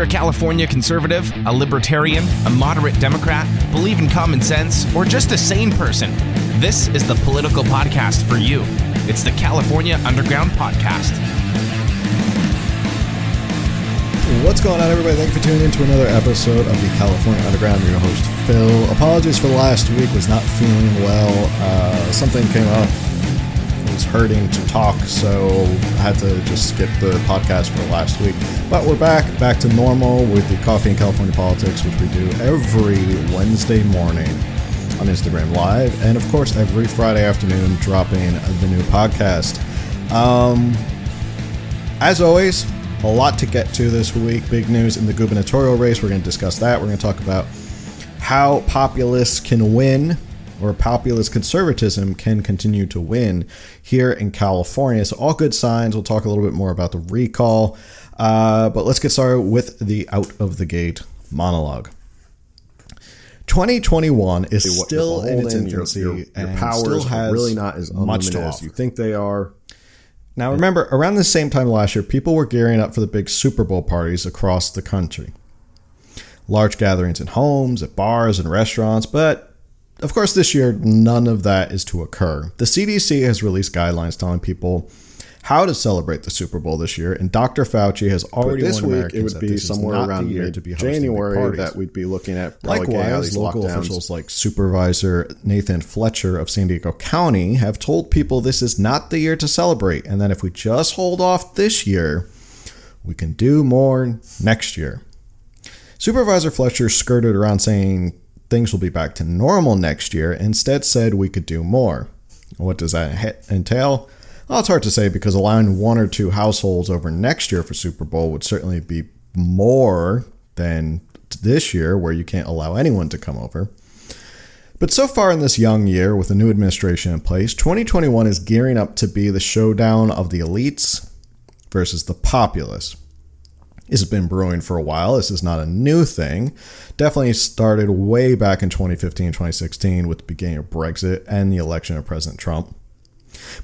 you're a California conservative, a libertarian, a moderate Democrat, believe in common sense, or just a sane person, this is the political podcast for you. It's the California Underground Podcast. What's going on, everybody? Thank you for tuning in to another episode of the California Underground. Your host, Phil. Apologies for last week. Was not feeling well. Uh, something came up. Was hurting to talk, so I had to just skip the podcast for last week. But we're back, back to normal with the Coffee and California Politics, which we do every Wednesday morning on Instagram Live, and of course every Friday afternoon, dropping the new podcast. Um, as always, a lot to get to this week. Big news in the gubernatorial race. We're going to discuss that. We're going to talk about how populists can win or populist conservatism can continue to win here in California. So, all good signs. We'll talk a little bit more about the recall. Uh, but let's get started with the out of the gate monologue. 2021 is what still in its holding, your- infancy your, your and powers still has really not as much much to as offer. you think they are. Now, remember, around the same time last year, people were gearing up for the big Super Bowl parties across the country. Large gatherings in homes, at bars, and restaurants, but of course, this year, none of that is to occur. The CDC has released guidelines telling people how to celebrate the Super Bowl this year, and Dr. Fauci has But already this week Americans it would be somewhere around the year to be January that we'd be looking at Likewise, local lockdowns. officials like Supervisor Nathan Fletcher of San Diego County have told people this is not the year to celebrate, and that if we just hold off this year, we can do more next year. Supervisor Fletcher skirted around saying things will be back to normal next year, instead, said we could do more. What does that entail? Well, it's hard to say because allowing one or two households over next year for Super Bowl would certainly be more than this year, where you can't allow anyone to come over. But so far in this young year, with a new administration in place, 2021 is gearing up to be the showdown of the elites versus the populace. Has been brewing for a while. This is not a new thing. Definitely started way back in 2015, 2016 with the beginning of Brexit and the election of President Trump.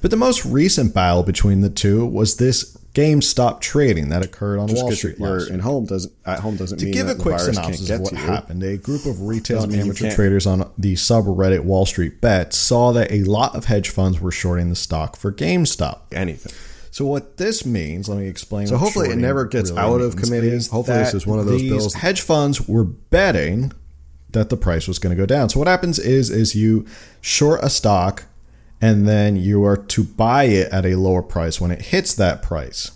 But the most recent battle between the two was this GameStop trading that occurred on Just Wall Street. last in home doesn't at home doesn't to mean give a quick synopsis of what happened, a group of retail Doesn't and amateur traders on the subreddit Wall Street Bet saw that a lot of hedge funds were shorting the stock for GameStop. Anything. So what this means, let me explain. So hopefully it never gets really out of committee. Hopefully this is one of those these bills- Hedge funds were betting that the price was going to go down. So what happens is is you short a stock and then you are to buy it at a lower price when it hits that price.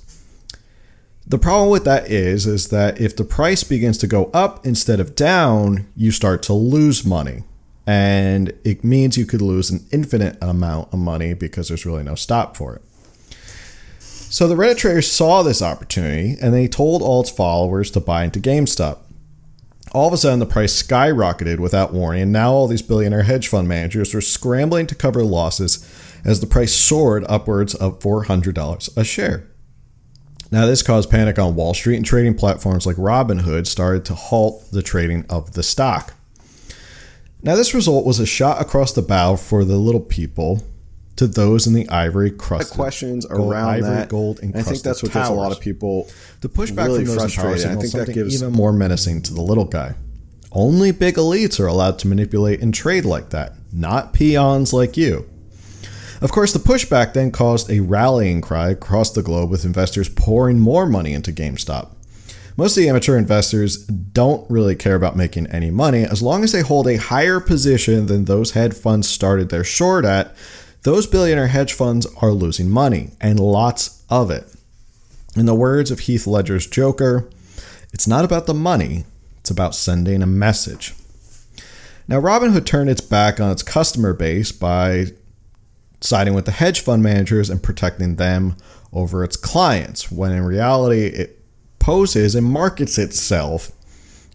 The problem with that is is that if the price begins to go up instead of down, you start to lose money. And it means you could lose an infinite amount of money because there's really no stop for it. So the Reddit traders saw this opportunity and they told all its followers to buy into GameStop. All of a sudden, the price skyrocketed without warning, and now all these billionaire hedge fund managers were scrambling to cover losses as the price soared upwards of $400 a share. Now, this caused panic on Wall Street, and trading platforms like Robinhood started to halt the trading of the stock. Now, this result was a shot across the bow for the little people to those in the ivory crust. questions gold, around ivory, that. gold, and I think that's what gets a lot of people the pushback really from those frustrated. I think that gives even more menacing to the little guy. Only big elites are allowed to manipulate and trade like that, not peons like you. Of course, the pushback then caused a rallying cry across the globe with investors pouring more money into GameStop. Most of the amateur investors don't really care about making any money as long as they hold a higher position than those hedge funds started their short at. Those billionaire hedge funds are losing money and lots of it. In the words of Heath Ledger's Joker, it's not about the money, it's about sending a message. Now, Robinhood turned its back on its customer base by siding with the hedge fund managers and protecting them over its clients, when in reality, it poses and markets itself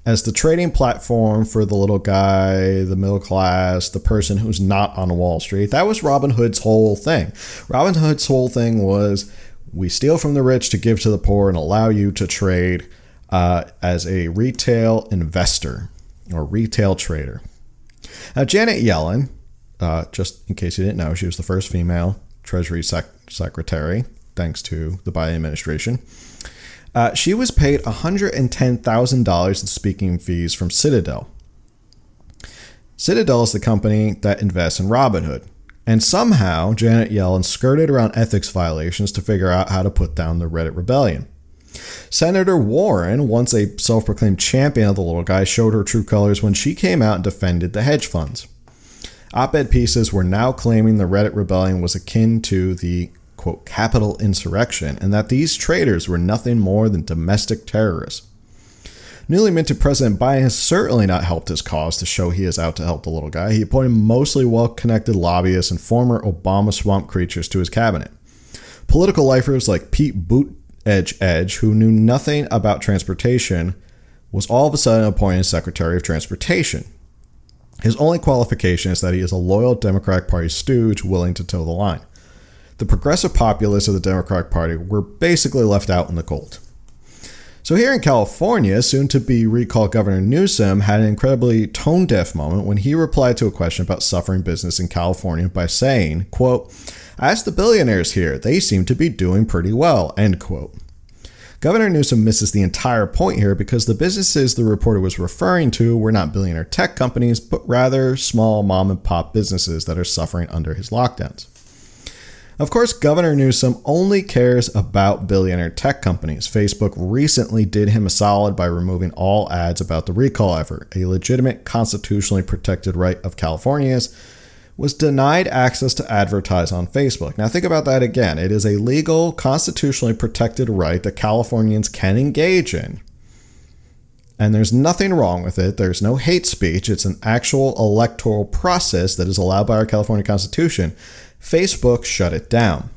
as the trading platform for the little guy, the middle class, the person who's not on Wall Street. That was Robin Hood's whole thing. Robin Hood's whole thing was we steal from the rich to give to the poor and allow you to trade uh, as a retail investor or retail trader. Now, Janet Yellen, uh, just in case you didn't know, she was the first female Treasury sec- Secretary, thanks to the Biden administration. Uh, she was paid $110,000 in speaking fees from Citadel. Citadel is the company that invests in Robinhood. And somehow, Janet Yellen skirted around ethics violations to figure out how to put down the Reddit rebellion. Senator Warren, once a self proclaimed champion of the little guy, showed her true colors when she came out and defended the hedge funds. Op ed pieces were now claiming the Reddit rebellion was akin to the quote, Capitol insurrection, and that these traitors were nothing more than domestic terrorists. Newly minted President Biden has certainly not helped his cause to show he is out to help the little guy. He appointed mostly well connected lobbyists and former Obama swamp creatures to his cabinet. Political lifers like Pete Buttigieg, Edge, who knew nothing about transportation, was all of a sudden appointed Secretary of Transportation. His only qualification is that he is a loyal Democratic Party stooge willing to toe the line. The progressive populists of the Democratic Party were basically left out in the cold. So here in California, soon to be recalled Governor Newsom had an incredibly tone deaf moment when he replied to a question about suffering business in California by saying, quote, Ask the billionaires here, they seem to be doing pretty well, end quote. Governor Newsom misses the entire point here because the businesses the reporter was referring to were not billionaire tech companies, but rather small mom and pop businesses that are suffering under his lockdowns. Of course, Governor Newsom only cares about billionaire tech companies. Facebook recently did him a solid by removing all ads about the recall effort. A legitimate constitutionally protected right of Californians was denied access to advertise on Facebook. Now, think about that again. It is a legal, constitutionally protected right that Californians can engage in. And there's nothing wrong with it. There's no hate speech. It's an actual electoral process that is allowed by our California Constitution. Facebook shut it down.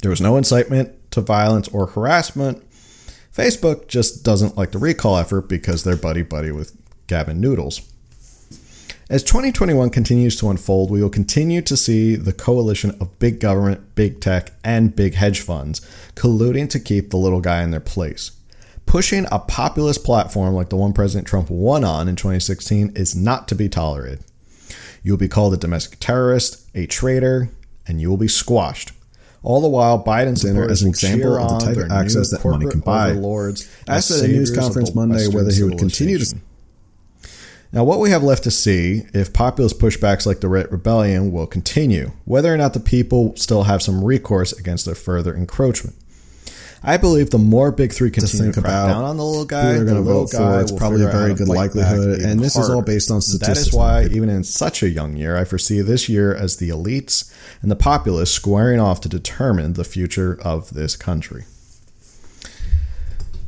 There was no incitement to violence or harassment. Facebook just doesn't like the recall effort because they're buddy buddy with Gavin Noodles. As 2021 continues to unfold, we will continue to see the coalition of big government, big tech, and big hedge funds colluding to keep the little guy in their place. Pushing a populist platform like the one President Trump won on in 2016 is not to be tolerated. You will be called a domestic terrorist, a traitor, and you will be squashed. All the while, Biden's dinner as an example of the type of access that money can buy. Asked at a news conference Monday whether he would continue to. Now, what we have left to see if populist pushbacks like the Reddit Rebellion will continue, whether or not the people still have some recourse against their further encroachment. I believe the more Big Three continue to, crack down on the little guy, they're going to vote for, it's probably a very good likelihood. And this harder. is all based on statistics. That is why, even in such a young year, I foresee this year as the elites and the populace squaring off to determine the future of this country.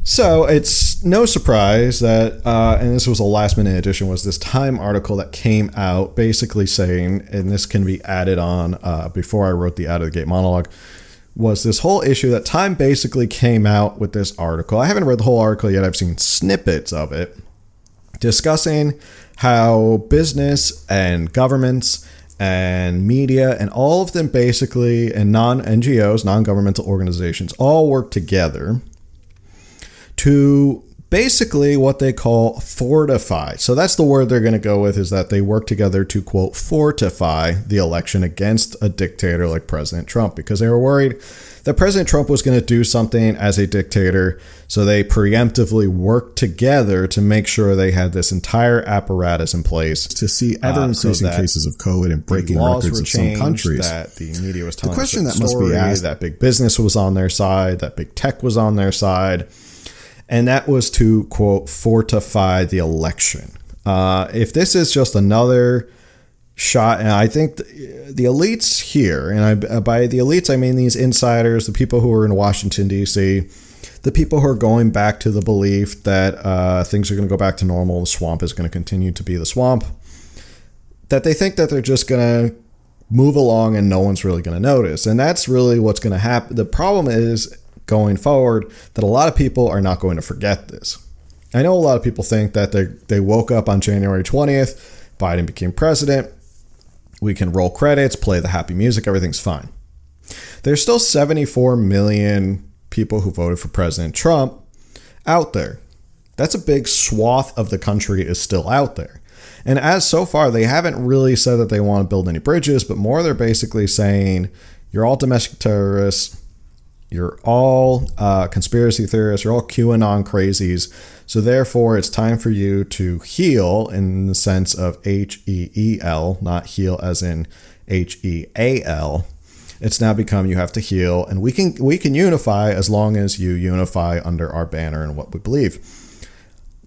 So it's no surprise that, uh, and this was a last minute addition, was this Time article that came out basically saying, and this can be added on uh, before I wrote the Out of the Gate monologue was this whole issue that Time basically came out with this article. I haven't read the whole article yet, I've seen snippets of it discussing how business and governments and media and all of them basically and non NGOs, non governmental organizations all work together to basically what they call fortify. So that's the word they're going to go with is that they work together to quote fortify the election against a dictator like President Trump because they were worried that President Trump was going to do something as a dictator. So they preemptively worked together to make sure they had this entire apparatus in place to see ever increasing uh, so cases of COVID and breaking records of some countries. That the media was telling the question that story, must be asked that big business was on their side, that big tech was on their side and that was to quote fortify the election. Uh, if this is just another shot, and I think the, the elites here, and I, by the elites I mean these insiders, the people who are in Washington D.C., the people who are going back to the belief that uh, things are going to go back to normal, the swamp is going to continue to be the swamp, that they think that they're just going to move along and no one's really going to notice. And that's really what's going to happen. The problem is going forward that a lot of people are not going to forget this. I know a lot of people think that they, they woke up on January 20th, Biden became president, we can roll credits, play the happy music, everything's fine. There's still 74 million people who voted for President Trump out there. That's a big swath of the country is still out there. And as so far, they haven't really said that they want to build any bridges, but more they're basically saying, you're all domestic terrorists You're all uh, conspiracy theorists. You're all QAnon crazies. So therefore, it's time for you to heal in the sense of H E E L, not heal as in H E A L. It's now become you have to heal, and we can we can unify as long as you unify under our banner and what we believe.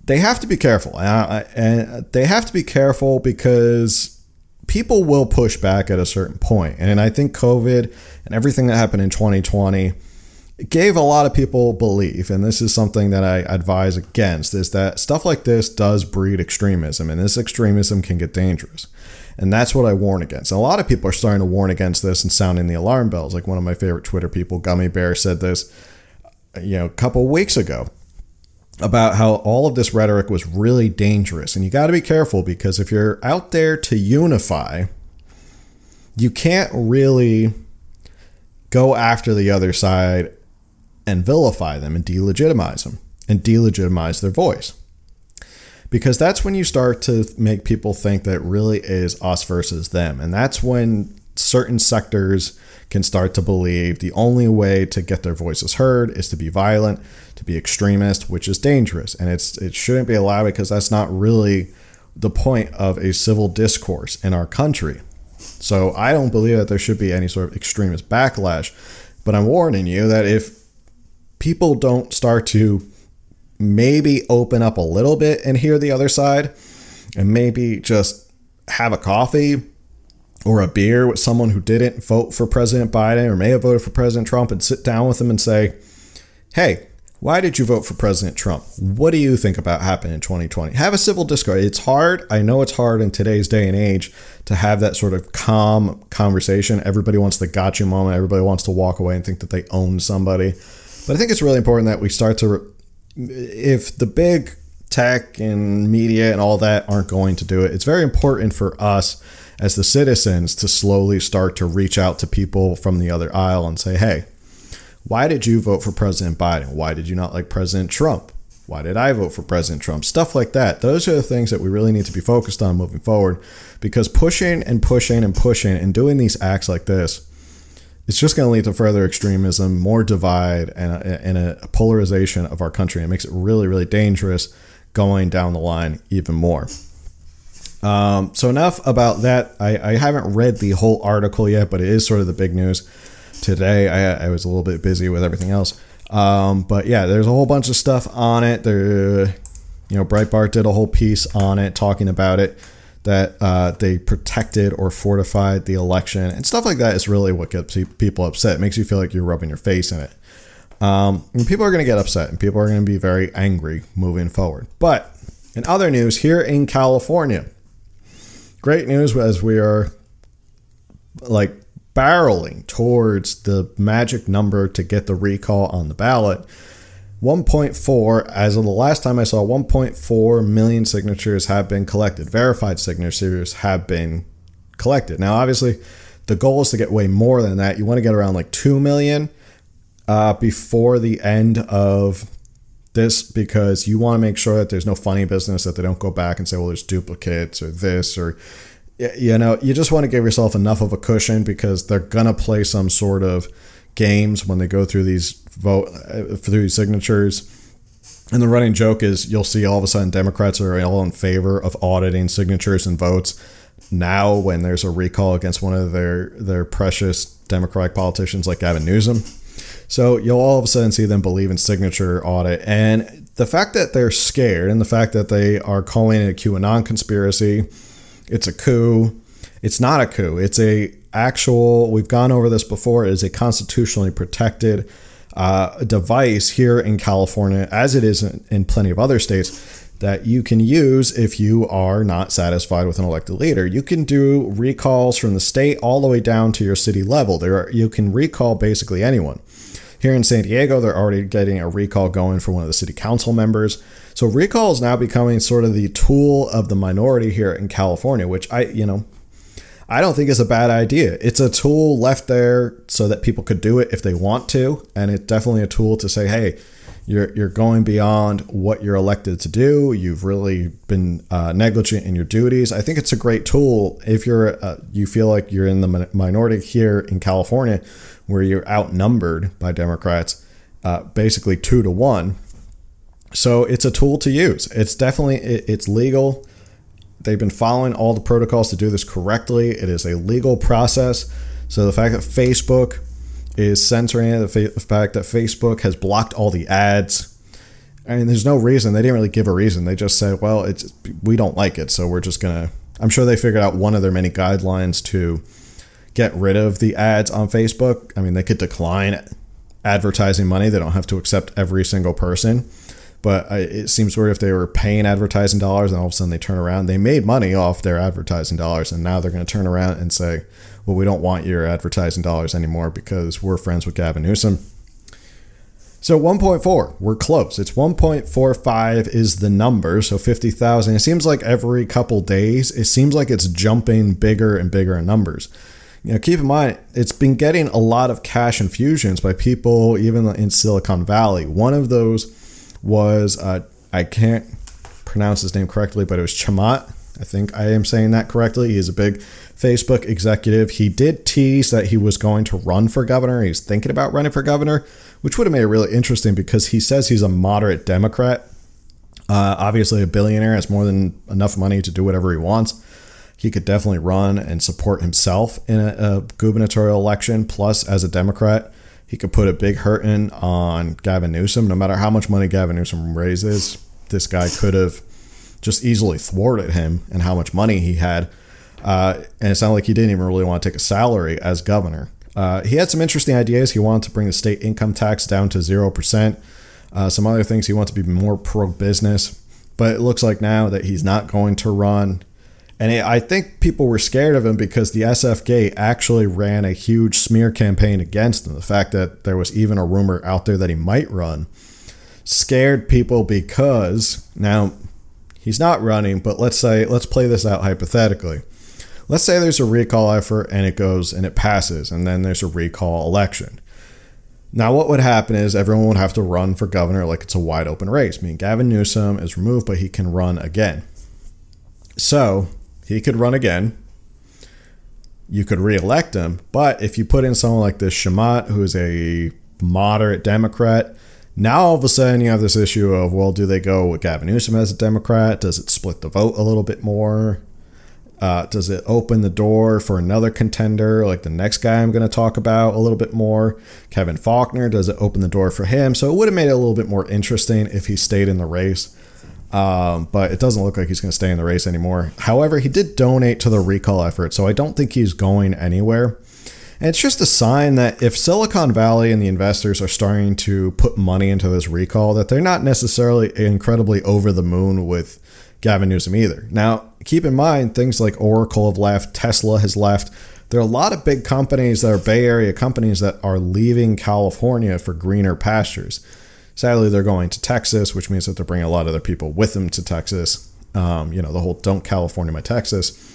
They have to be careful, and they have to be careful because people will push back at a certain point. And I think COVID and everything that happened in 2020 gave a lot of people belief, and this is something that I advise against, is that stuff like this does breed extremism, and this extremism can get dangerous. And that's what I warn against. And a lot of people are starting to warn against this and sounding the alarm bells. Like one of my favorite Twitter people, Gummy Bear, said this, you know, a couple weeks ago about how all of this rhetoric was really dangerous. And you got to be careful because if you're out there to unify, you can't really go after the other side and vilify them and delegitimize them and delegitimize their voice. Because that's when you start to make people think that really is us versus them. And that's when certain sectors can start to believe the only way to get their voices heard is to be violent, to be extremist, which is dangerous. And it's it shouldn't be allowed because that's not really the point of a civil discourse in our country. So I don't believe that there should be any sort of extremist backlash. But I'm warning you that if people don't start to maybe open up a little bit and hear the other side and maybe just have a coffee or a beer with someone who didn't vote for President Biden or may have voted for President Trump and sit down with them and say, hey, why did you vote for President Trump? What do you think about happening in 2020? Have a civil discourse. It's hard. I know it's hard in today's day and age to have that sort of calm conversation. Everybody wants the gotcha moment. Everybody wants to walk away and think that they own somebody. But I think it's really important that we start to, if the big tech and media and all that aren't going to do it, it's very important for us as the citizens to slowly start to reach out to people from the other aisle and say, hey, why did you vote for President Biden? Why did you not like President Trump? Why did I vote for President Trump? Stuff like that. Those are the things that we really need to be focused on moving forward because pushing and pushing and pushing and doing these acts like this it's just going to lead to further extremism, more divide, and a, and a polarization of our country. It makes it really, really dangerous going down the line even more. Um, so enough about that. I, I, haven't read the whole article yet, but it is sort of the big news today. I, I was a little bit busy with everything else. Um, but yeah, there's a whole bunch of stuff on it. There, you know, Breitbart did a whole piece on it talking about it that uh, they protected or fortified the election and stuff like that is really what gets people upset. It makes you feel like you're rubbing your face in it. Um, and people are going to get upset and people are going to be very angry moving forward. But in other news, here in California, great news as we are like barreling towards the magic number to get the recall on the ballot 1.4, as of the last time I saw, 1.4 million signatures have been collected. Verified signatures have been collected. Now, obviously, the goal is to get way more than that. You want to get around like 2 million uh, before the end of this because you want to make sure that there's no funny business that they don't go back and say, well, there's duplicates or this or you know, you just want to give yourself enough of a cushion because they're going to play some sort of games when they go through these vote uh, through signatures. And the running joke is you'll see all of a sudden Democrats are all in favor of auditing signatures and votes now when there's a recall against one of their their precious Democratic politicians like Gavin Newsom. So you'll all of a sudden see them believe in signature audit. And the fact that they're scared and the fact that they are calling it a QAnon conspiracy, it's a coup. It's not a coup. It's a actual, we've gone over this before, is a constitutionally protected uh, device here in California, as it is in, in plenty of other states, that you can use if you are not satisfied with an elected leader. You can do recalls from the state all the way down to your city level. There are, you can recall basically anyone. Here in San Diego, they're already getting a recall going for one of the city council members. So recall is now becoming sort of the tool of the minority here in California, which I, you know, I don't think it's a bad idea. It's a tool left there so that people could do it if they want to, and it's definitely a tool to say, hey, you're you're going beyond what you're elected to do. You've really been uh, negligent in your duties. I think it's a great tool if you're uh, you feel like you're in the minority here in California, where you're outnumbered by Democrats, uh, basically two to one. So it's a tool to use. It's definitely it, it's legal. They've been following all the protocols to do this correctly. It is a legal process. So the fact that Facebook is censoring it, the, fact that Facebook has blocked all the ads. I mean, there's no reason. They didn't really give a reason. They just said, "Well, it's we don't like it, so we're just gonna." I'm sure they figured out one of their many guidelines to get rid of the ads on Facebook. I mean, they could decline advertising money. They don't have to accept every single person. But it seems weird if they were paying advertising dollars and all of a sudden they turn around. They made money off their advertising dollars, and now they're going to turn around and say, well, we don't want your advertising dollars anymore because we're friends with Gavin Newsom. So 1.4, we're close. It's 1.45 is the number, so 50,000. It seems like every couple days, it seems like it's jumping bigger and bigger in numbers. You know, keep in mind, it's been getting a lot of cash infusions by people even in Silicon Valley. One of those was uh, I can't pronounce his name correctly, but it was Chamath. I think I am saying that correctly. He's a big Facebook executive. He did tease that he was going to run for governor. He's thinking about running for governor, which would have made it really interesting because he says he's a moderate Democrat. Uh, obviously, a billionaire has more than enough money to do whatever he wants. He could definitely run and support himself in a, a gubernatorial election. Plus, as a Democrat, he could put a big hurting on Gavin Newsom. No matter how much money Gavin Newsom raises, this guy could have just easily thwarted him and how much money he had. Uh, and it sounded like he didn't even really want to take a salary as governor. Uh, he had some interesting ideas. He wanted to bring the state income tax down to 0%. Uh, some other things he wants to be more pro business. But it looks like now that he's not going to run. And I think people were scared of him because the SFK actually ran a huge smear campaign against him. The fact that there was even a rumor out there that he might run scared people because now he's not running, but let's say, let's play this out hypothetically. Let's say there's a recall effort and it goes and it passes, and then there's a recall election. Now, what would happen is everyone would have to run for governor like it's a wide open race. I mean, Gavin Newsom is removed, but he can run again. So, he could run again. You could reelect him, but if you put in someone like this Chamath, who is a moderate Democrat, now all of a sudden you have this issue of well, do they go with Gavin Newsom as a Democrat? Does it split the vote a little bit more? Uh, does it open the door for another contender like the next guy I'm going to talk about a little bit more? Kevin Faulconer, does it open the door for him? So it would have made it a little bit more interesting if he stayed in the race. Um, but it doesn't look like he's going to stay in the race anymore. However, he did donate to the recall effort, so I don't think he's going anywhere. And it's just a sign that if Silicon Valley and the investors are starting to put money into this recall, that they're not necessarily incredibly over the moon with Gavin Newsom either. Now, keep in mind, things like Oracle have left, Tesla has left. There are a lot of big companies that are Bay Area companies that are leaving California for greener pastures. Sadly, they're going to Texas, which means that they're bringing a lot of their people with them to Texas. Um, you know, the whole "Don't California my Texas."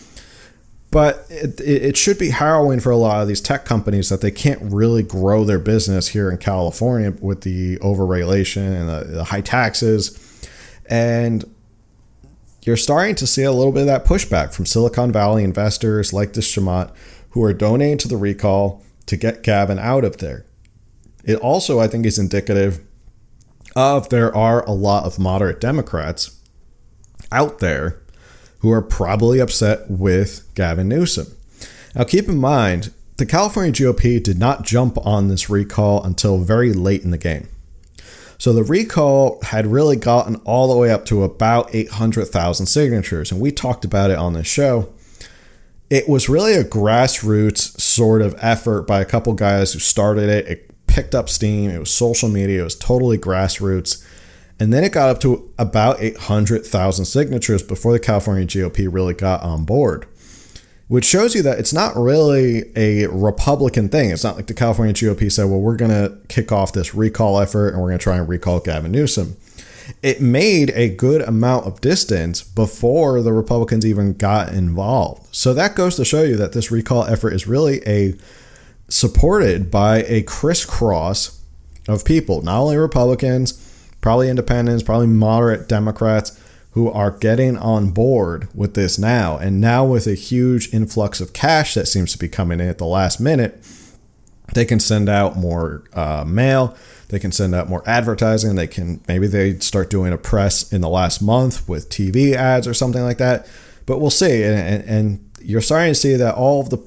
But it, it should be harrowing for a lot of these tech companies that they can't really grow their business here in California with the overregulation and the, the high taxes. And you're starting to see a little bit of that pushback from Silicon Valley investors like this Chamath who are donating to the recall to get Gavin out of there. It also, I think, is indicative of there are a lot of moderate Democrats out there who are probably upset with Gavin Newsom. Now, keep in mind, the California GOP did not jump on this recall until very late in the game. So the recall had really gotten all the way up to about 800,000 signatures, and we talked about it on this show. It was really a grassroots sort of effort by a couple guys who started it. It picked up steam. It was social media. It was totally grassroots. And then it got up to about 800,000 signatures before the California GOP really got on board, which shows you that it's not really a Republican thing. It's not like the California GOP said, well, we're going to kick off this recall effort and we're going to try and recall Gavin Newsom. It made a good amount of distance before the Republicans even got involved. So that goes to show you that this recall effort is really a supported by a crisscross of people, not only Republicans, probably independents, probably moderate Democrats who are getting on board with this now. And now, with a huge influx of cash that seems to be coming in at the last minute, They can send out more uh, mail. They can send out more advertising. They can maybe they start doing a press in the last month with TV ads or something like that. But we'll see. And, and, and you're starting to see that all of the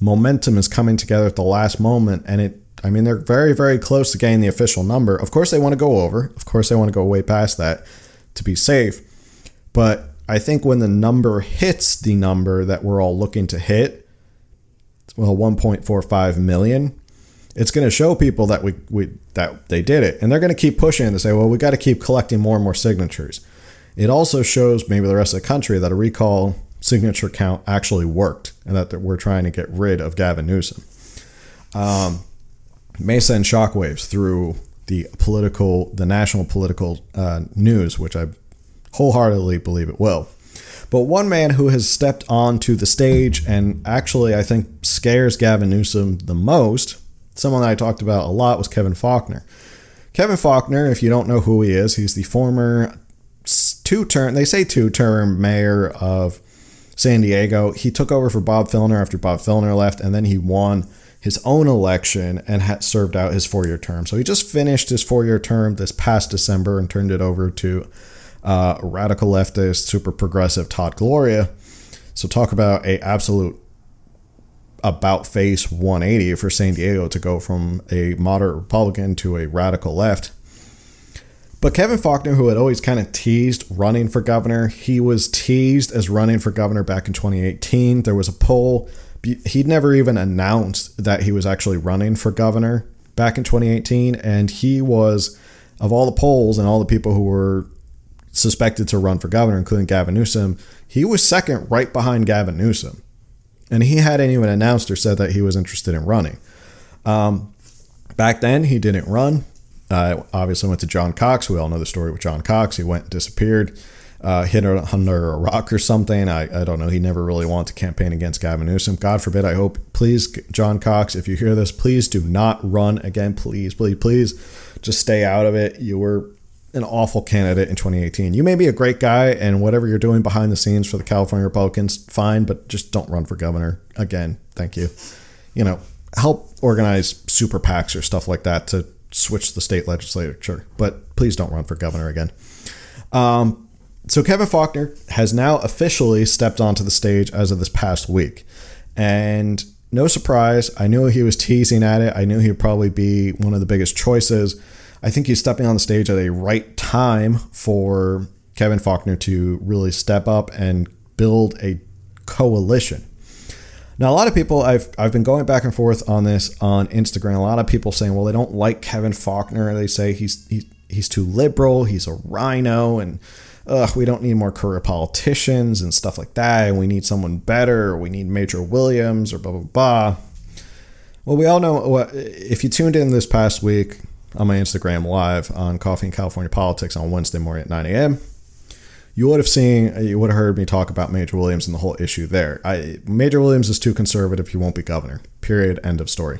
momentum is coming together at the last moment. And it, I mean, they're very, very close to getting the official number. Of course, they want to go over. Of course, they want to go way past that to be safe. But I think when the number hits the number that we're all looking to hit, well, 1.45 million, it's going to show people that we, we that they did it, and they're going to keep pushing to say, well, we got to keep collecting more and more signatures. It also shows maybe the rest of the country that a recall signature count actually worked, and that we're trying to get rid of Gavin Newsom. Um, may send shockwaves through the political, the national political uh, news, which I wholeheartedly believe it will. But one man who has stepped onto the stage and actually, I think, scares Gavin Newsom the most, someone that I talked about a lot, was Kevin Faulconer. Kevin Faulconer, if you don't know who he is, he's the former two term, they say two term mayor of San Diego. He took over for Bob Filner after Bob Filner left, and then he won his own election and had served out his four year term. So he just finished his four year term this past December and turned it over to uh, radical leftist, super progressive Todd Gloria. So talk about a absolute about face 180 for San Diego to go from a moderate Republican to a radical left. But Kevin Faulconer, who had always kind of teased running for governor, he was teased as running for governor back in 2018. There was a poll. He'd never even announced that he was actually running for governor back in 2018. And he was, of all the polls and all the people who were suspected to run for governor, including Gavin Newsom, he was second right behind Gavin Newsom. And he hadn't even announced or said that he was interested in running. Um, back then, he didn't run. Uh, obviously went to John Cox. We all know the story with John Cox. He went and disappeared, uh, hid under a rock or something. I, I don't know. He never really wanted to campaign against Gavin Newsom. God forbid. I hope, please, John Cox, if you hear this, please do not run again. Please, please, please, just stay out of it. You were an awful candidate in 2018. You may be a great guy, and whatever you're doing behind the scenes for the California Republicans, fine, but just don't run for governor again. Thank you. You know, help organize super PACs or stuff like that to switch the state legislature, but please don't run for governor again. Um, so Kevin Faulconer has now officially stepped onto the stage as of this past week, and no surprise, I knew he was teasing at it. I knew he'd probably be one of the biggest choices. I think he's stepping on the stage at a right time for Kevin Faulconer to really step up and build a coalition. Now, a lot of people, I've, I've been going back and forth on this on Instagram. A lot of people saying, well, they don't like Kevin Faulconer. They say he's, he, he's too liberal, he's a RINO, and ugh, we don't need more career politicians and stuff like that. And we need someone better. Or we need Major Williams or blah, blah, blah. Well, we all know what, if you tuned in this past week on my Instagram live on Coffee and California Politics on Wednesday morning at 9 a.m., you would have seen, you would have heard me talk about Major Williams and the whole issue there. I, Major Williams is too conservative. He won't be governor. Period. End of story.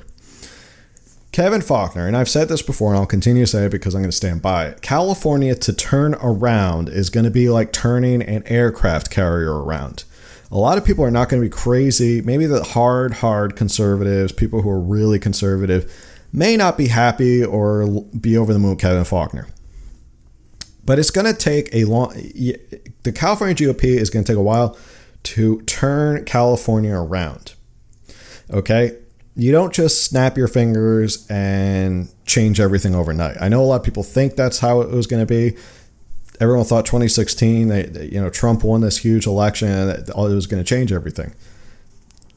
Kevin Faulconer, and I've said this before and I'll continue to say it because I'm going to stand by it. California to turn around is going to be like turning an aircraft carrier around. A lot of people are not going to be crazy. Maybe the hard, hard conservatives, people who are really conservative, may not be happy or be over the moon Kevin Faulconer. But it's going to take a long. The California GOP is going to take a while to turn California around. Okay, you don't just snap your fingers and change everything overnight. I know a lot of people think that's how it was going to be. Everyone thought 2016, they, they, you know, Trump won this huge election and it was going to change everything.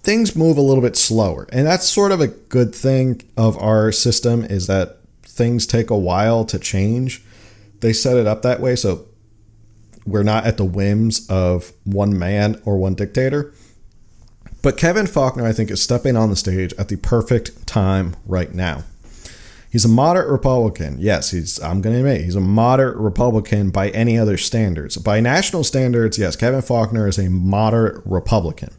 Things move a little bit slower, and that's sort of a good thing of our system is that things take a while to change they set it up that way so we're not at the whims of one man or one dictator. But Kevin Faulconer, I think, is stepping on the stage at the perfect time right now. He's a moderate Republican. Yes, he's I'm going to admit he's a moderate Republican by any other standards. By national standards, yes, Kevin Faulconer is a moderate Republican.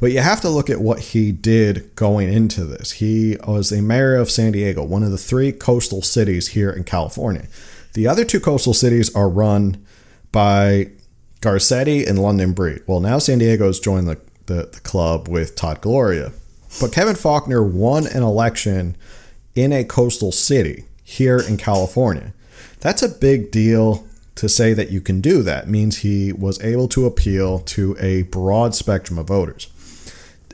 But you have to look at what he did going into this. He was the mayor of San Diego, one of the three coastal cities here in California. The other two coastal cities are run by Garcetti and London Breed. Well, now San Diego's joined the, the, the club with Todd Gloria. But Kevin Faulconer won an election in a coastal city here in California. That's a big deal to say that you can do that. Means he was able to appeal to a broad spectrum of voters.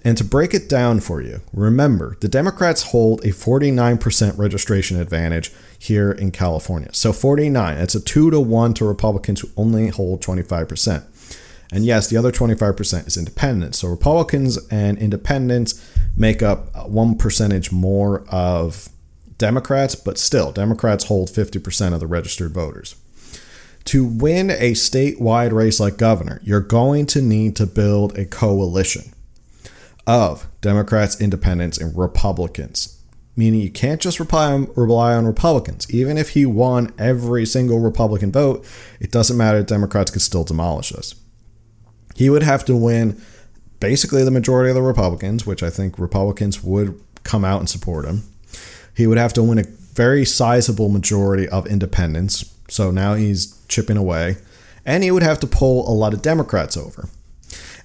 And to break it down for you, remember the Democrats hold a 49% registration advantage here in California. So 49, it's a 2 to 1 to Republicans who only hold 25%. And yes, the other 25% is independents. So Republicans and independents make up one percentage more of Democrats, but still, Democrats hold 50% of the registered voters. To win a statewide race like governor, you're going to need to build a coalition of Democrats, Independents, and Republicans. Meaning you can't just rely on, Republicans. Even if he won every single Republican vote, it doesn't matter. Democrats could still demolish us. He would have to win basically the majority of the Republicans, which I think Republicans would come out and support him. He would have to win a very sizable majority of independents. So now he's chipping away. And he would have to pull a lot of Democrats over.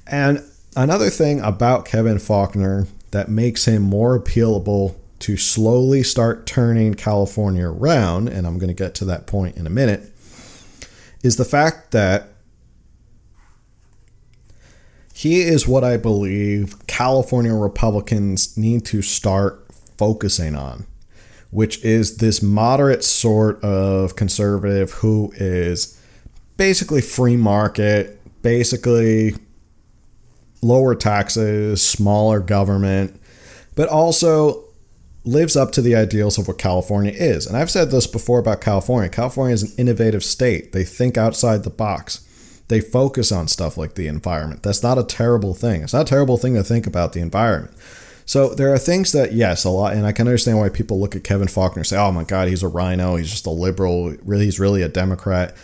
And Another thing about Kevin Faulconer that makes him more appealable to slowly start turning California around, and I'm going to get to that point in a minute, is the fact that he is what I believe California Republicans need to start focusing on, which is this moderate sort of conservative who is basically free market, basically lower taxes, smaller government, but also lives up to the ideals of what California is. And I've said this before about California. California is an innovative state. They think outside the box. They focus on stuff like the environment. That's not a terrible thing. It's not a terrible thing to think about the environment. So there are things that, yes, a lot, and I can understand why people look at Kevin Faulconer and say, "Oh my God, he's a RINO, He's just a liberal. Really, he's really a Democrat."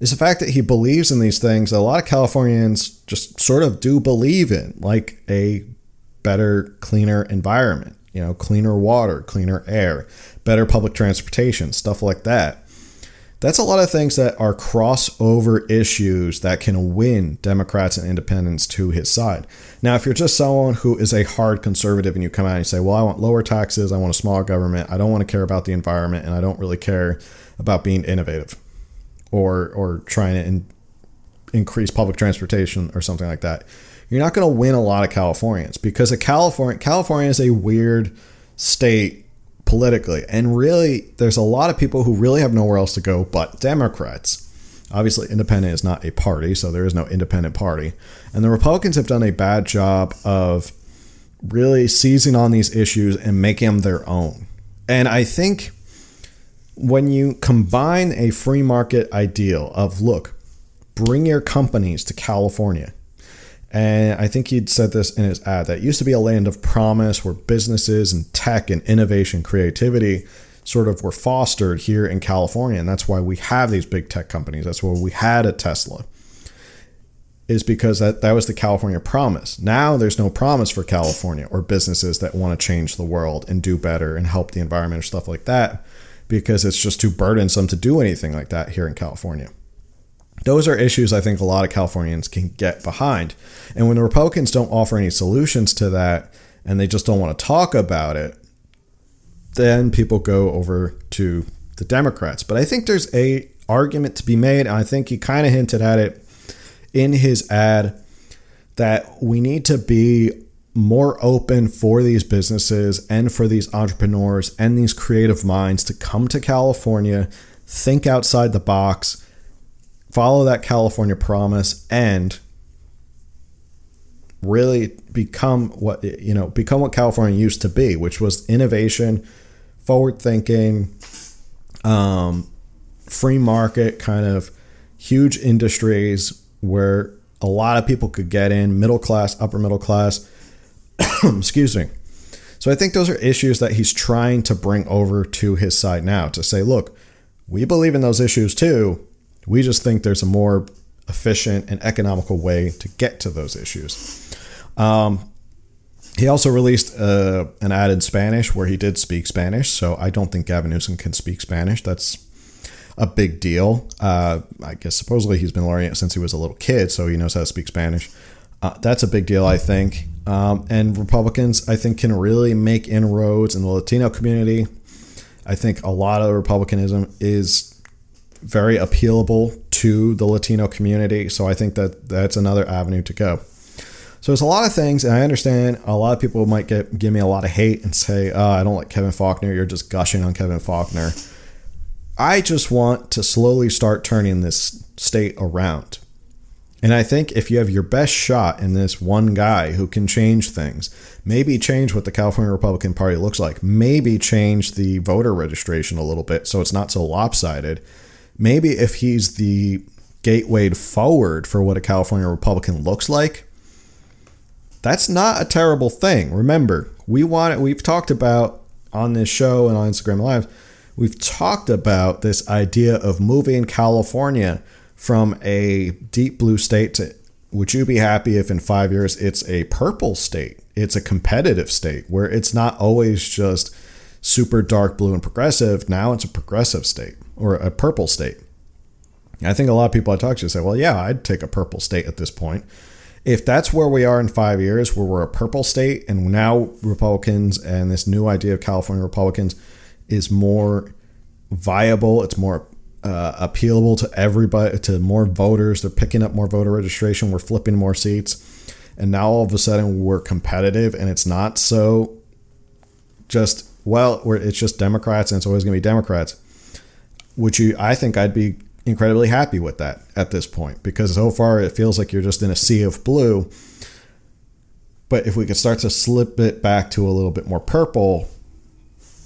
Is the fact that he believes in these things that a lot of Californians just sort of do believe in, like a better, cleaner environment, you know, cleaner water, cleaner air, better public transportation, stuff like that. That's a lot of things that are crossover issues that can win Democrats and independents to his side. Now, if you're just someone who is a hard conservative and you come out and you say, well, I want lower taxes, I want a smaller government, I don't want to care about the environment, and I don't really care about being innovative or or trying to in, increase public transportation or something like that, you're not going to win a lot of Californians because a California California is a weird state politically, and really there's a lot of people who really have nowhere else to go but Democrats. Obviously, independent is not a party, so there is no independent party. And the Republicans have done a bad job of really seizing on these issues and making them their own. And I think when you combine a free market ideal of look, bring your companies to California. And I think he'd said this in his ad that used to be a land of promise where businesses and tech and innovation, creativity sort of were fostered here in California. And that's why we have these big tech companies. That's why we had a Tesla, is because that, that was the California promise. Now there's no promise for California or businesses that want to change the world and do better and help the environment or stuff like that because it's just too burdensome to do anything like that here in California. Those are issues I think a lot of Californians can get behind. And when the Republicans don't offer any solutions to that and they just don't want to talk about it, then people go over to the Democrats. But I think there's a argument to be made, and I think he kind of hinted at it in his ad that we need to be more open for these businesses and for these entrepreneurs and these creative minds to come to California, think outside the box, follow that California promise, and really become what you know become what California used to be, which was innovation, forward thinking, um, free market kind of huge industries where a lot of people could get in, middle class, upper middle class Excuse me. So I think those are issues that he's trying to bring over to his side now to say, look, we believe in those issues too. We just think there's a more efficient and economical way to get to those issues. Um, he also released uh, an ad in Spanish where he did speak Spanish. So I don't think Gavin Newsom can speak Spanish. That's a big deal. Uh, I guess supposedly he's been learning it since he was a little kid, so he knows how to speak Spanish. Uh, that's a big deal, I think. Um, and Republicans, I think, can really make inroads in the Latino community. I think a lot of Republicanism is very appealable to the Latino community. So I think that that's another avenue to go. So there's a lot of things, and I understand a lot of people might get give me a lot of hate and say, oh, I don't like Kevin Faulconer. You're just gushing on Kevin Faulconer. I just want to slowly start turning this state around. And I think if you have your best shot in this one guy who can change things, maybe change what the California Republican Party looks like, maybe change the voter registration a little bit so it's not so lopsided, maybe if he's the gateway forward for what a California Republican looks like, that's not a terrible thing. Remember, we want it, we've talked about on this show and on Instagram Live, we've talked about this idea of moving California from a deep blue state to would you be happy if in five years it's a purple state? It's a competitive state where it's not always just super dark blue and progressive. Now it's a progressive state or a purple state. I think a lot of people I talk to say, well, yeah, I'd take a purple state at this point. If that's where we are in five years, where we're a purple state, and now Republicans and this new idea of California Republicans is more viable, it's more uh, appealable to everybody, to more voters. They're picking up more voter registration. We're flipping more seats. And now all of a sudden we're competitive and it's not so just, well, it's just Democrats and it's always going to be Democrats. Which you, I think I'd be incredibly happy with that at this point because so far it feels like you're just in a sea of blue. But if we could start to slip it back to a little bit more purple,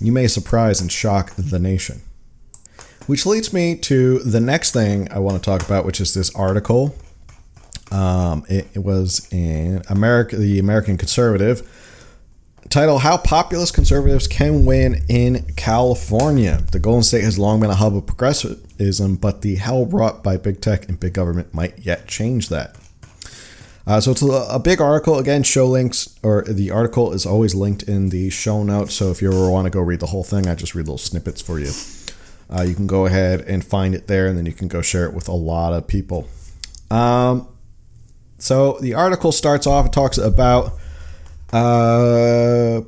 you may surprise and shock the nation. Which leads me to the next thing I want to talk about, which is this article. Um, it, it, was in America, the American Conservative, title "How Populist Conservatives Can Win in California." The Golden State has long been a hub of progressivism, but the hell brought by big tech and big government might yet change that. Uh, so it's a, a, big article. Again, show links or the article is always linked in the show notes. So if you ever want to go read the whole thing, I just read little snippets for you uh, you can go ahead and find it there, and then you can go share it with a lot of people. Um, so the article starts off, it talks about uh,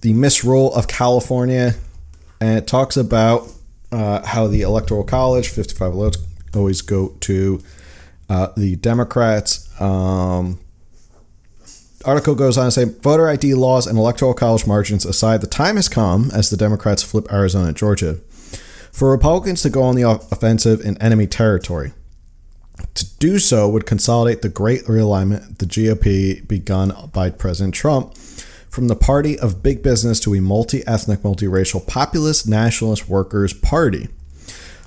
the misrule of California, and it talks about uh, how the Electoral College, 55 votes, always go to uh, the Democrats. Um, article goes on to say voter ID laws and electoral college margins aside, the time has come as the Democrats flip Arizona and Georgia for Republicans to go on the offensive in enemy territory. To do so would consolidate the great realignment the GOP begun by President Trump from the party of big business to a multi ethnic, multiracial, populist, nationalist workers' party.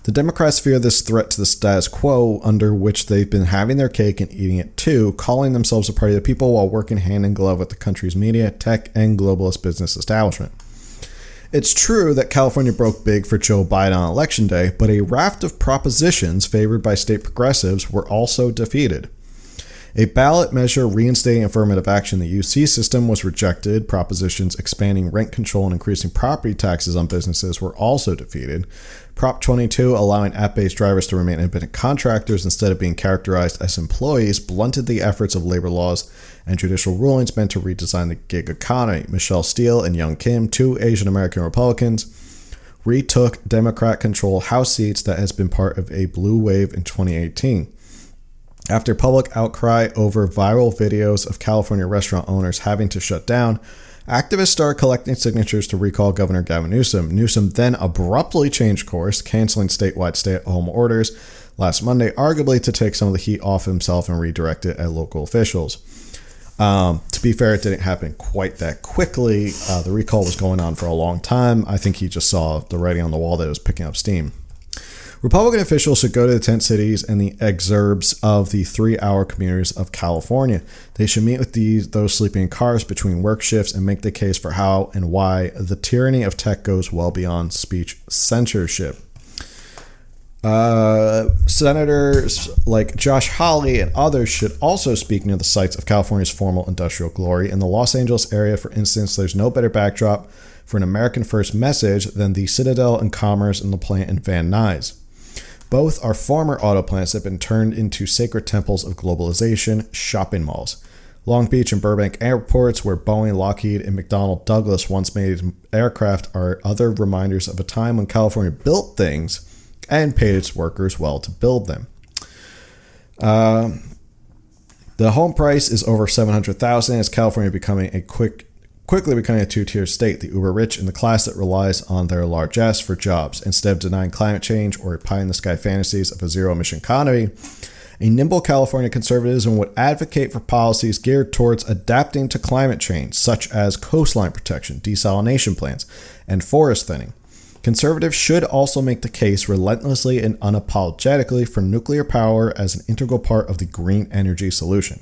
The Democrats fear this threat to the status quo under which they've been having their cake and eating it too, calling themselves a party of the people while working hand in glove with the country's media, tech, and globalist business establishment. It's true that California broke big for Joe Biden on election day, but a raft of propositions favored by state progressives were also defeated. A ballot measure reinstating affirmative action in the UC system was rejected. Propositions expanding rent control and increasing property taxes on businesses were also defeated. Prop 22, allowing app based drivers to remain independent contractors instead of being characterized as employees, blunted the efforts of labor laws and judicial rulings meant to redesign the gig economy. Michelle Steel and Young Kim, two Asian American Republicans, retook Democrat controlled House seats that has been part of a blue wave in 2018. After public outcry over viral videos of California restaurant owners having to shut down, Activists started collecting signatures to recall Governor Gavin Newsom. Newsom then abruptly changed course, canceling statewide stay at home orders last Monday, arguably to take some of the heat off himself and redirect it at local officials. Um, to be fair, it didn't happen quite that quickly. Uh, the recall was going on for a long time. I think he just saw the writing on the wall that it was picking up steam. Republican officials should go to the tent cities and the exurbs of the three-hour communities of California. They should meet with these those sleeping in cars between work shifts and make the case for how and why the tyranny of tech goes well beyond speech censorship. Uh, senators like Josh Hawley and others should also speak near the sites of California's formal industrial glory. In the Los Angeles area, for instance, there's no better backdrop for an American First message than the Citadel and Commerce and the plant in Van Nuys. Both are former auto plants that have been turned into sacred temples of globalization, shopping malls. Long Beach and Burbank airports, where Boeing, Lockheed, and McDonnell Douglas once made aircraft, are other reminders of a time when California built things and paid its workers well to build them. Uh, the home price is over 700,000 as California becoming a quick quickly becoming a two-tier state, the uber rich and the class that relies on their largesse for jobs. Instead of denying climate change or pie in the sky fantasies of a zero-emission economy, a nimble California conservatism would advocate for policies geared towards adapting to climate change, such as coastline protection, desalination plants, and forest thinning. Conservatives should also make the case relentlessly and unapologetically for nuclear power as an integral part of the green energy solution.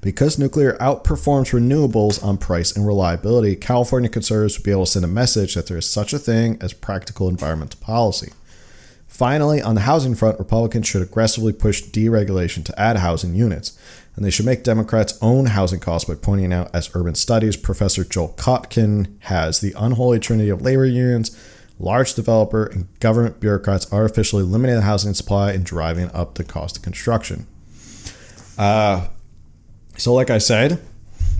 Because nuclear outperforms renewables on price and reliability, California conservatives would be able to send a message that there is such a thing as practical environmental policy. Finally, on the housing front, Republicans should aggressively push deregulation to add housing units, and they should make Democrats own housing costs by pointing out, as urban studies professor Joel Kotkin has, the unholy trinity of labor unions, large developer, and government bureaucrats artificially limiting the housing supply and driving up the cost of construction. Uh, so, like I said,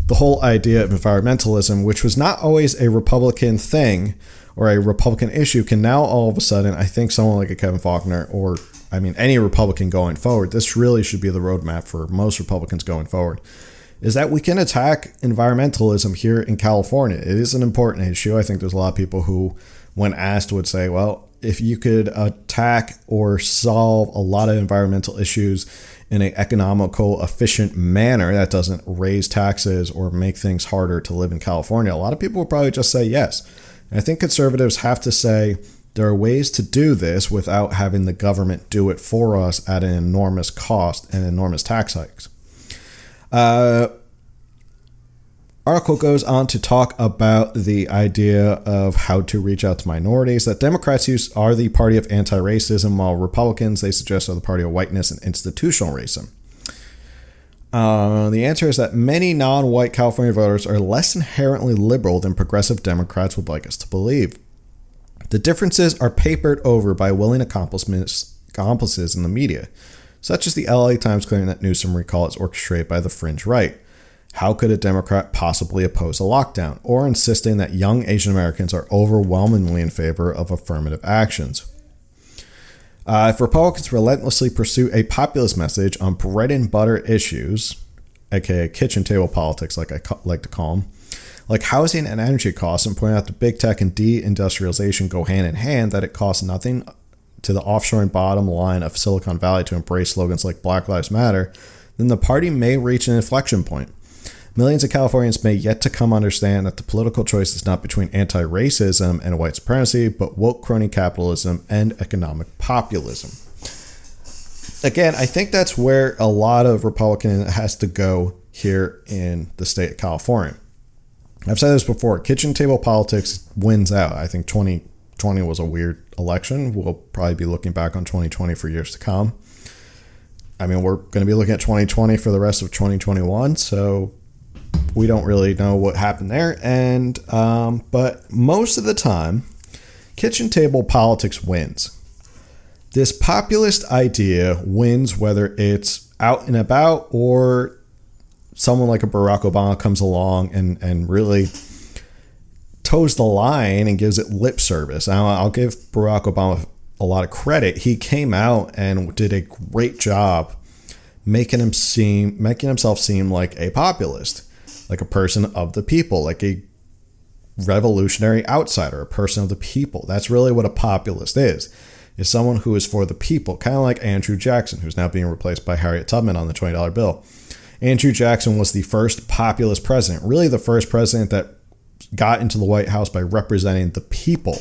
the whole idea of environmentalism, which was not always a Republican thing or a Republican issue, can now all of a sudden, I think someone like a Kevin Faulconer or I mean, any Republican going forward, this really should be the roadmap for most Republicans going forward, is that we can attack environmentalism here in California. It is an important issue. I think there's a lot of people who, when asked, would say, well, if you could attack or solve a lot of environmental issues in an economical, efficient manner that doesn't raise taxes or make things harder to live in California, a lot of people would probably just say yes. And I think conservatives have to say there are ways to do this without having the government do it for us at an enormous cost and enormous tax hikes. Uh, article goes on to talk about the idea of how to reach out to minorities that democrats use are the party of anti-racism while republicans they suggest are the party of whiteness and institutional racism. Uh, the answer is that many non-white california voters are less inherently liberal than progressive democrats would like us to believe. The differences are papered over by willing accomplices in the media such as the la times claiming that newsom recall is orchestrated by the fringe right how could a Democrat possibly oppose a lockdown or insisting that young Asian Americans are overwhelmingly in favor of affirmative actions? Uh, if Republicans relentlessly pursue a populist message on bread and butter issues, aka kitchen table politics, like I like to call them, like housing and energy costs, and point out that big tech and deindustrialization go hand in hand, that it costs nothing to the offshoring bottom line of Silicon Valley to embrace slogans like Black Lives Matter, then the party may reach an inflection point. Millions of Californians may yet to come understand that the political choice is not between anti racism and white supremacy, but woke crony capitalism and economic populism. Again, I think that's where a lot of Republican has to go here in the state of California. I've said this before kitchen table politics wins out. I think 2020 was a weird election. We'll probably be looking back on 2020 for years to come. I mean, we're going to be looking at 2020 for the rest of 2021. So we don't really know what happened there. And um, but most of the time, kitchen table politics wins. This populist idea wins whether it's out and about or someone like a Barack Obama comes along and and really toes the line and gives it lip service. I'll, I'll give Barack Obama a lot of credit. He came out and did a great job making him seem making himself seem like a populist like a person of the people, like a revolutionary outsider, a person of the people. That's really what a populist is. Is someone who is for the people, kind of like Andrew Jackson, who's now being replaced by Harriet Tubman on the $20 bill. Andrew Jackson was the first populist president, really the first president that got into the White House by representing the people,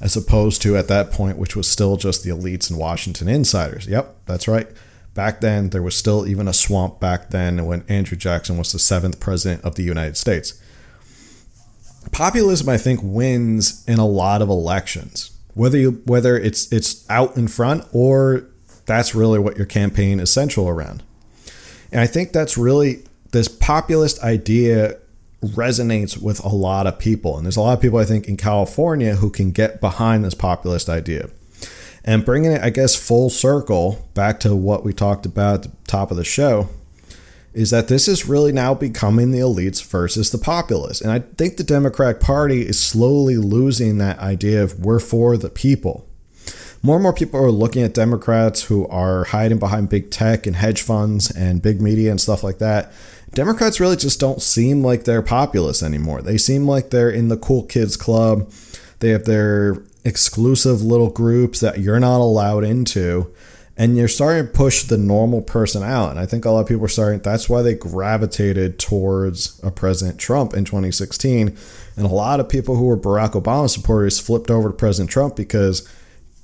as opposed to at that point, which was still just the elites and Washington insiders. Yep, that's right. Back then, there was still even a swamp back then when Andrew Jackson was the seventh president of the United States. Populism, I think, wins in a lot of elections. Whether you whether it's it's out in front or that's really what your campaign is central around. And I think that's really this populist idea resonates with a lot of people. And there's a lot of people I think in California who can get behind this populist idea. And bringing it, I guess, full circle back to what we talked about at the top of the show is that this is really now becoming the elites versus the populace. And I think the Democratic Party is slowly losing that idea of we're for the people. More and more people are looking at Democrats who are hiding behind big tech and hedge funds and big media and stuff like that. Democrats really just don't seem like they're populist anymore. They seem like they're in the cool kids club. They have their exclusive little groups that you're not allowed into and you're starting to push the normal person out. And I think a lot of people are starting, that's why they gravitated towards a President Trump in 2016. And a lot of people who were Barack Obama supporters flipped over to President Trump because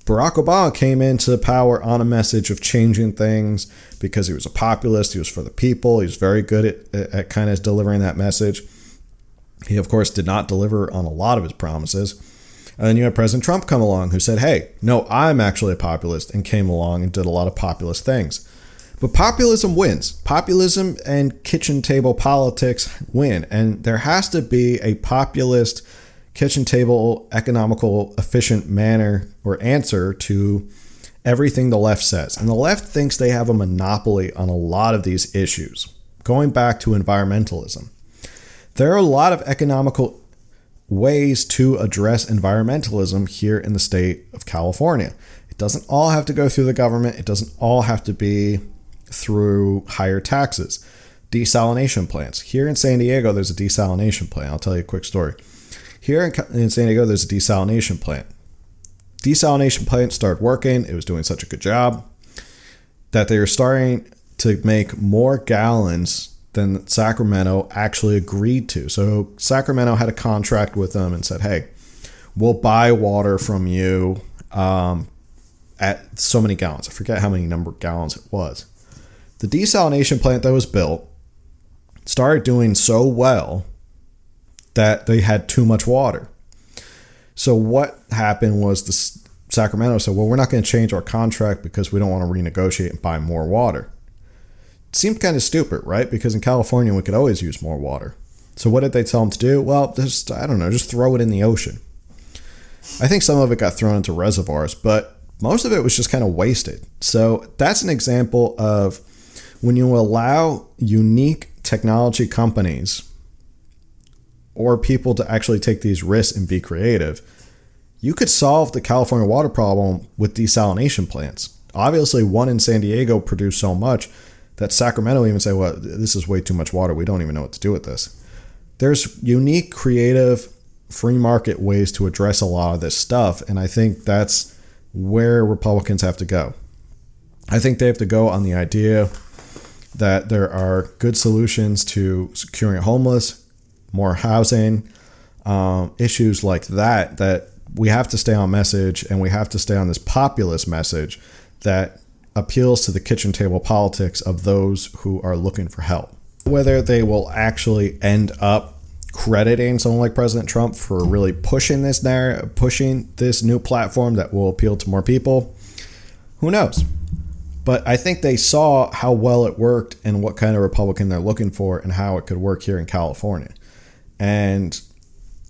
Barack Obama came into power on a message of changing things because he was a populist, he was for the people, he was very good at, at kind of delivering that message. He, of course, did not deliver on a lot of his promises. And then you had President Trump come along who said, hey, no, I'm actually a populist, and came along and did a lot of populist things. But populism wins. Populism and kitchen table politics win. And there has to be a populist, kitchen table, economical, efficient manner or answer to everything the left says. And the left thinks they have a monopoly on a lot of these issues. Going back to environmentalism, there are a lot of economical ways to address environmentalism here in the state of California. It doesn't all have to go through the government, it doesn't all have to be through higher taxes. Desalination plants. Here in San Diego, there's a desalination plant. I'll tell you a quick story. Here in, in San Diego, there's a desalination plant. Desalination plant started working, it was doing such a good job that they were starting to make more gallons than Sacramento actually agreed to. So Sacramento had a contract with them and said, "Hey, we'll buy water from you um, at so many gallons. I forget how many number of gallons it was." The desalination plant that was built started doing so well that they had too much water. So what happened was the Sacramento said, "Well, we're not going to change our contract because we don't want to renegotiate and buy more water." Seemed kind of stupid, right? Because in California, we could always use more water. So what did they tell them to do? Well, just, I don't know, just throw it in the ocean. I think some of it got thrown into reservoirs, but most of it was just kind of wasted. So that's an example of when you allow unique technology companies or people to actually take these risks and be creative, you could solve the California water problem with desalination plants. Obviously, one in San Diego produced so much that Sacramento even say, well, this is way too much water. We don't even know what to do with this. There's unique, creative, free market ways to address a lot of this stuff. And I think that's where Republicans have to go. I think they have to go on the idea that there are good solutions to securing homeless, more housing, um, issues like that, that we have to stay on message and we have to stay on this populist message that appeals to the kitchen table politics of those who are looking for help. Whether they will actually end up crediting someone like President Trump for really pushing this narrative, pushing this new platform that will appeal to more people, who knows? But I think they saw how well it worked and what kind of Republican they're looking for and how it could work here in California. And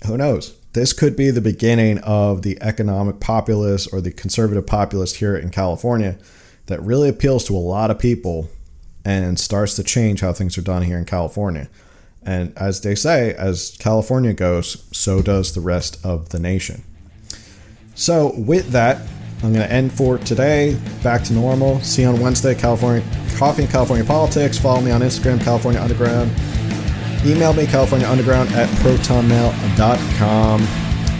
who knows? This could be the beginning of the economic populist or the conservative populist here in California that really appeals to a lot of people and starts to change how things are done here in California. And as they say, as California goes, so does the rest of the nation. So, with that, I'm going to end for today. Back to normal. See you on Wednesday, California Coffee and California Politics. Follow me on Instagram, California Underground. Email me, California Underground at protonmail.com.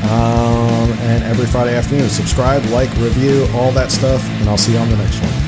Um, and every Friday afternoon, subscribe, like, review, all that stuff, and I'll see you on the next one.